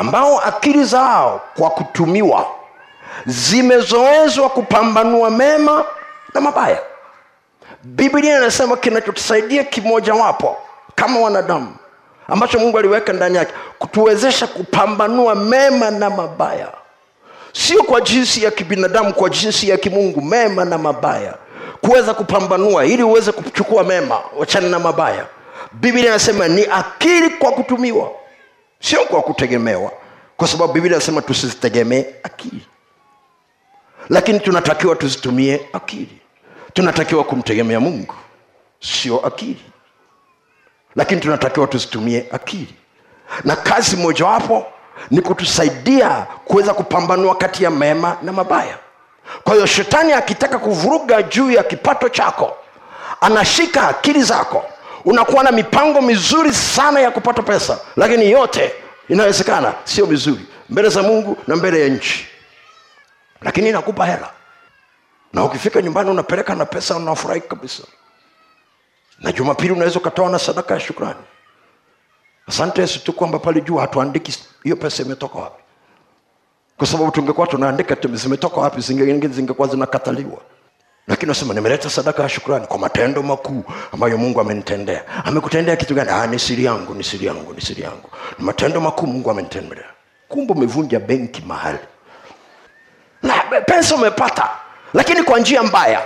ambao akili zao kwa kutumiwa zimezoezwa kupambanua mema na mabaya. Biblia inasema kinachotusaidia kimojawapo kama wanadamu ambacho mungu aliweka ndani yake kutuwezesha kupambanua mema na mabaya. Sio kwa jinsi ya kibinadamu kwa jinsi ya kimungu mema na mabaya. Kuweza kupambanua ili uweze kuchukua mema wachana na mabaya. Biblia inasema ni akili kwa kutumiwa sio kwa kutegemewa kwa sababu biblia inasema tusizitegemee akili. Lakini tunatakiwa tuzitumie akili. Tunatakiwa kumtegemea mungu sio akili. Lakini tunatakiwa tuzitumie akili. Na kazi mojawapo ni kutusaidia kuweza kupambanua kati ya mema na mabaya. Kwa hiyo shetani akitaka kuvuruga juu ya kipato chako anashika akili zako unakuwa na mipango mizuri sana ya kupata pesa lakini yote inawezekana sio mizuri mbele za mungu na mbele ya nchi. Lakini inakupa hela. Na ukifika nyumbani unapeleka na pesa unafurahi kabisa. Na jumapili unaweza ukatoa na sadaka ya shukrani. Asante yesu tu kwamba pale juu hatuandiki hiyo pesa imetoka wapi. Kwa sababu tungekuwa tunaandika tu zimetoka wapi zingekuwa zinakataliwa lakini nasema nimeleta sadaka ya shukrani kwa matendo makuu ambayo mungu amenitendea. Amekutendea kitu gani? Ah, ni siri yangu ni siri yangu ni siri yangu. Ni matendo makuu mungu amenitendea. Kumbe umevunja benki mahali. Na pesa umepata lakini kwa njia mbaya.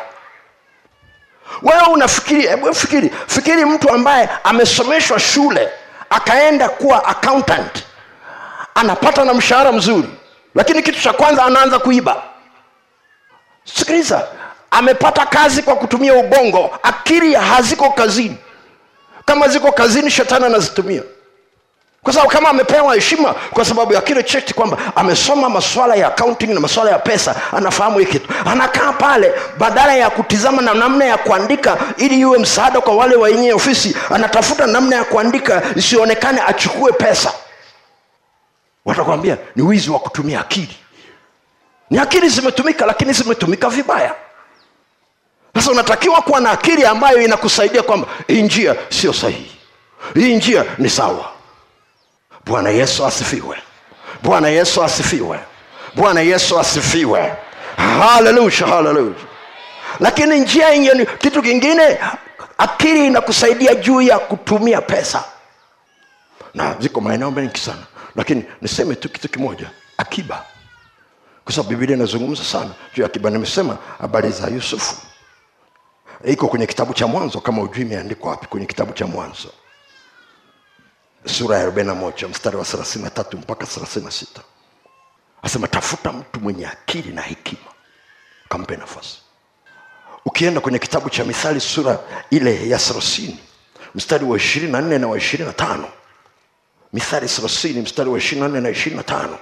Wewe unafikiri hebu fikiri fikiri mtu ambaye amesomeshwa shule akaenda kuwa accountant anapata na mshahara mzuri lakini kitu cha kwanza anaanza kuiba. Sikiliza amepata kazi kwa kutumia ubongo akili haziko kazini. Kama ziko kazini shetani anazitumia. Kwa sababu kama amepewa heshima kwa sababu ya kile cheti kwamba amesoma masuala ya accounting na masuala ya pesa anafahamu hii kitu. Anakaa pale badala ya kutizama na namna ya kuandika ili iwe msaada kwa wale wenye ofisi anatafuta namna ya kuandika isionekane achukue pesa. Watakwambia ni wizi wa kutumia akili. Ni akili zimetumika lakini zimetumika vibaya sasa unatakiwa kuwa na akili ambayo inakusaidia kwamba hii njia sio sahihi. Hii njia ni sawa. Bwana yesu asifiwe. Bwana yesu asifiwe. Bwana yesu asifiwe. Haleluya haleluya lakini njia ingine kitu kingine akili inakusaidia juu ya kutumia pesa. Na ziko maeneo mengi sana lakini niseme tu kitu kimoja akiba. Kwa sababu bibilia inazungumza sana juu ya akiba. Nimesema habari za yusufu iko kwenye kitabu cha mwanzo kama ujui imeandikwa wapi kwenye kitabu cha mwanzo. Sura ya 41 mstari wa 33 mpaka 36 asema tafuta mtu mwenye akili na hekima. Kampe nafasi. Ukienda kwenye kitabu cha mithali sura ile ya thelathini mstari wa ishirini na nne na wa ishirini na tano. Mithali thelathini mstari wa ishirini na nne na ishirini na tano.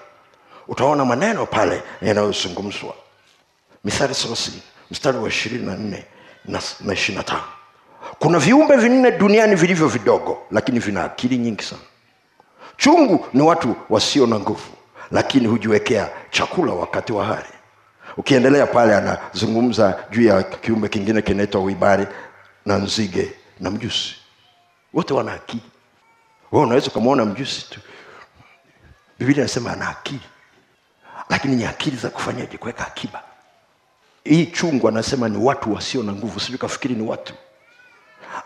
Utaona maneno pale yanayozungumzwa. Mithali thelathini mstari wa ishirini na nne na ishirini na tano. Kuna viumbe vinne duniani vilivyo vidogo lakini vina akili nyingi sana. Chungu ni watu wasio na nguvu lakini hujiwekea chakula wakati wa hari. Ukiendelea pale anazungumza juu ya kiumbe kingine kinaitwa uibari na nzige na mjusi. Wote wana akili. We unaweza ukamwona mjusi tu. Biblia anasema ana akili. Lakini ni akili za kufanyaje? Kuweka akiba hii chungu anasema ni watu wasio na nguvu sijui kafikiri ni watu.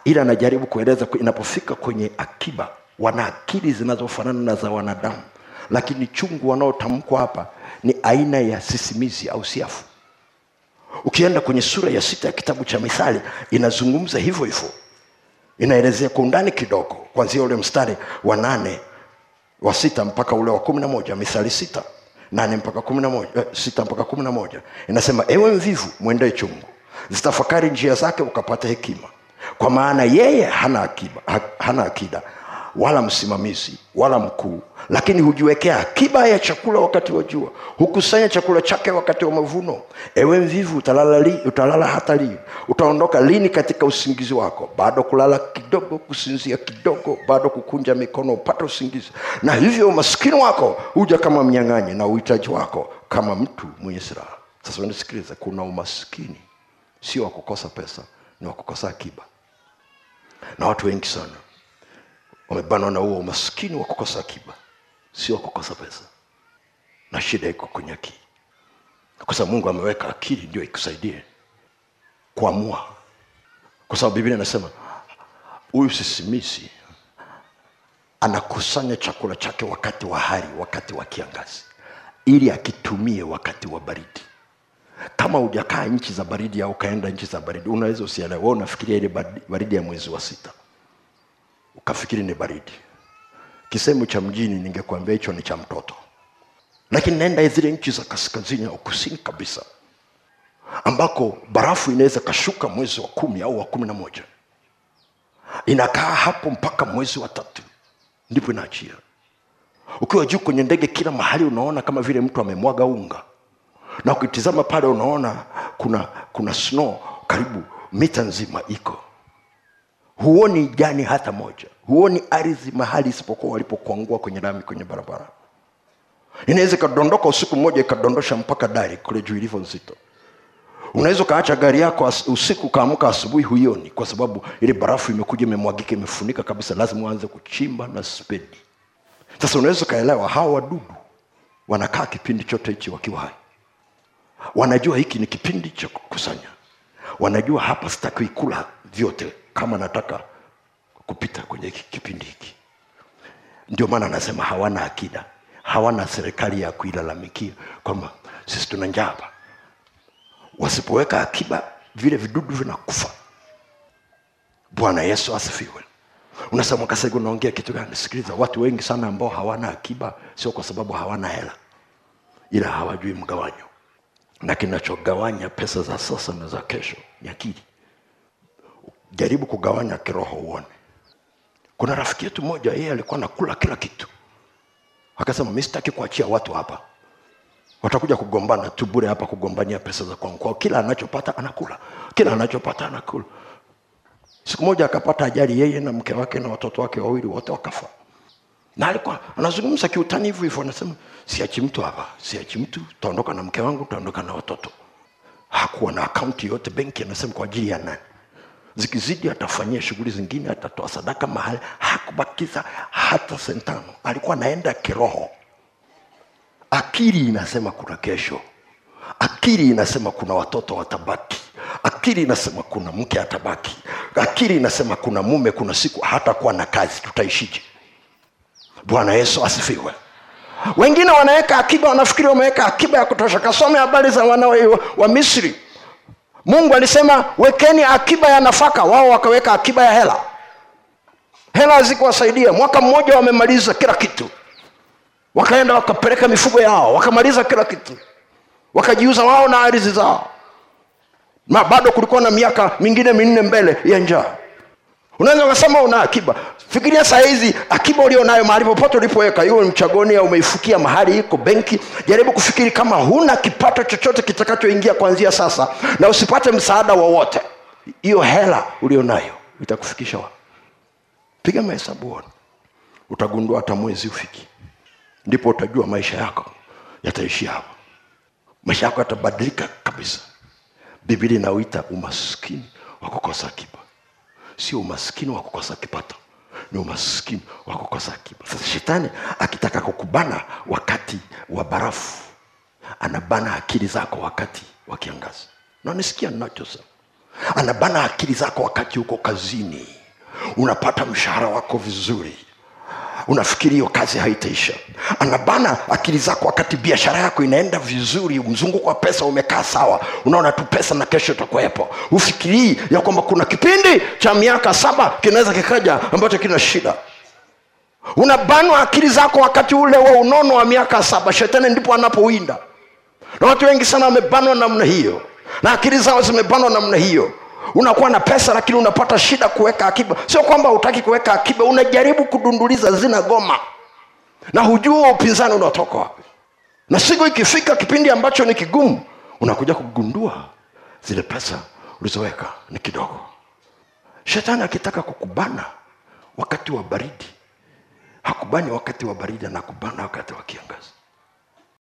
Ila anajaribu kueleza inapofika kwenye akiba wana akili zinazofanana na za wanadamu. Lakini chungu wanaotamkwa hapa ni aina ya sisimizi au siafu. Ukienda kwenye sura ya sita ya kitabu cha mithali inazungumza hivyo hivyo. Inaelezea kwa undani kidogo kwanzia ule mstari wa nane wa sita mpaka ule wa kumi na moja mithali sita nane mpaka kumi na moja eh, sita mpaka kumi na moja. Inasema ewe mvivu mwendee chungu. Zitafakari njia zake ukapata hekima. Kwa maana yeye hana akiba, ha, hana akida wala msimamizi wala mkuu. Lakini hujiwekea akiba ya chakula wakati wa jua. Hukusanya chakula chake wakati wa mavuno. Ewe mvivu utalala, li, utalala hata lini utaondoka lini katika usingizi wako? Bado kulala kidogo kusinzia kidogo bado kukunja mikono upate usingizi. Na hivyo umaskini wako huja kama mnyang'anyi na uhitaji wako kama mtu mwenye silaha. Sasa unisikiliza kuna umaskini sio wa kukosa pesa ni wa kukosa akiba. Na watu wengi sana wamebanwa na huo umaskini wa kukosa akiba sio kukosa pesa. Na shida iko kwenye akili. Kwa mungu ameweka akili ndio ikusaidie kuamua. Kwa sababu biblia inasema huyu sisimisi anakusanya chakula chake wakati wa hari wakati wa kiangazi ili akitumie wakati wa baridi. Kama hujakaa nchi za baridi au ukaenda nchi za baridi unaweza usielewe. Wewe unafikiria ile baridi ya mwezi wa sita ukafikiri ni baridi. Kisehemu cha mjini ningekuambia hicho ni cha mtoto. Lakini naenda zile nchi za kaskazini au kusini kabisa ambako barafu inaweza kashuka mwezi wa kumi au wa kumi na moja. Inakaa hapo mpaka mwezi wa tatu. Ndipo inaachia. Ukiwa juu kwenye ndege kila mahali unaona kama vile mtu amemwaga unga. Na ukitizama pale unaona kuna kuna snow karibu mita nzima iko huoni jani hata moja? Huoni ardhi mahali isipokuwa walipokuangua kwenye lami kwenye barabara? Inaweza ikadondoka usiku mmoja ikadondosha mpaka dari kule juu ilivyo nzito. Unaweza ukaacha gari yako usiku ukaamka asubuhi huioni kwa sababu ile barafu imekuja imemwagika imefunika kabisa lazima uanze kuchimba na spedi sasa unaweza ukaelewa hawa wadudu wanakaa kipindi chote hichi wakiwa hai. Wanajua hiki ni kipindi cha kukusanya. Wanajua hapa sitaki kula vyote kama nataka kupita kwenye kipindi hiki. Ndio maana anasema hawana akida hawana serikali ya kuilalamikia kwamba sisi tuna njaa hapa. Wasipoweka akiba vile vidudu vinakufa. Bwana yesu asifiwe. Unasema kasego unaongea kitu gani? Sikiliza watu wengi sana ambao hawana akiba sio kwa sababu hawana hela ila hawajui mgawanyo. Na kinachogawanya pesa za sasa na za kesho ni akili jaribu kugawanya kiroho uone. Kuna rafiki yetu moja yeye alikuwa nakula kila kitu. Akasema mi sitaki kuachia watu hapa. Watakuja kugombana tu bure hapa kugombania pesa za kwangu. Kila anachopata anakula. Kila anachopata anakula. Siku moja akapata ajali yeye na mke wake na watoto wake wawili wote wakafa. Na alikuwa anazungumza kiutani hivyo anasema siachi mtu hapa siachi mtu taondoka na mke wangu taondoka na watoto. Hakuwa na akaunti yote benki anasema kwa ajili ya nani zikizidi atafanyia shughuli zingine atatoa sadaka mahali hakubakiza hata sentano. Alikuwa anaenda kiroho. Akili inasema kuna kesho. Akili inasema kuna watoto watabaki. Akili inasema kuna mke atabaki. Akili inasema kuna mume kuna siku hatakuwa na kazi tutaishije? Bwana yesu asifiwe. Wengine wanaweka akiba wanafikiri wameweka akiba ya kutosha. Kasome habari za wana wa, misri mungu alisema wekeni akiba ya nafaka. Wao wakaweka akiba ya hela. Hela hazikuwasaidia. Mwaka mmoja wamemaliza kila kitu. Wakaenda wakapeleka mifugo yao wakamaliza kila kitu. Wakajiuza wao na ardhi zao. Na bado kulikuwa na miaka mingine minne mbele ya njaa unaweza ukasema una akiba. Fikiria saa hizi akiba ulionayo mahali popote ulipoweka iwe mchagoni au umeifukia mahali iko benki jaribu kufikiri kama huna kipato chochote kitakachoingia kuanzia sasa na usipate msaada wowote. Hiyo hela ulionayo itakufikisha piga mahesabu uone. Utagundua hata mwezi ufiki ndipo utajua maisha yako yataishia hapo. Maisha yako yatabadilika kabisa. Biblia inauita umaskini wa kukosa akiba sio umaskini wa kukosa kipato ni umaskini wa kukosa akiba sasa shetani akitaka kukubana wakati wa barafu anabana akili zako wakati wa kiangazi. Nanisikia ninachosema anabana akili zako wakati uko kazini. Unapata mshahara wako vizuri unafikiri hiyo kazi haitaisha? Anabana akili zako wakati biashara yako inaenda vizuri mzunguko wa pesa umekaa sawa unaona tu pesa na kesho itakuwepo. Ufikirii ya kwamba kuna kipindi cha miaka saba kinaweza kikaja ambacho kina shida. Unabanwa akili zako wakati ule wa unono wa miaka saba shetani ndipo anapowinda. Na watu wengi sana wamebanwa namna hiyo. Na akili zao zimebanwa namna hiyo unakuwa na pesa lakini unapata shida kuweka akiba. Sio kwamba hutaki kuweka akiba unajaribu kudunduliza zina goma. Na hujua upinzani unatoka wapi. Na siku ikifika kipindi ambacho ni kigumu unakuja kugundua zile pesa ulizoweka ni kidogo. Shetani akitaka kukubana wakati wa baridi hakubani wakati wa baridi anakubana wakati wa kiangazi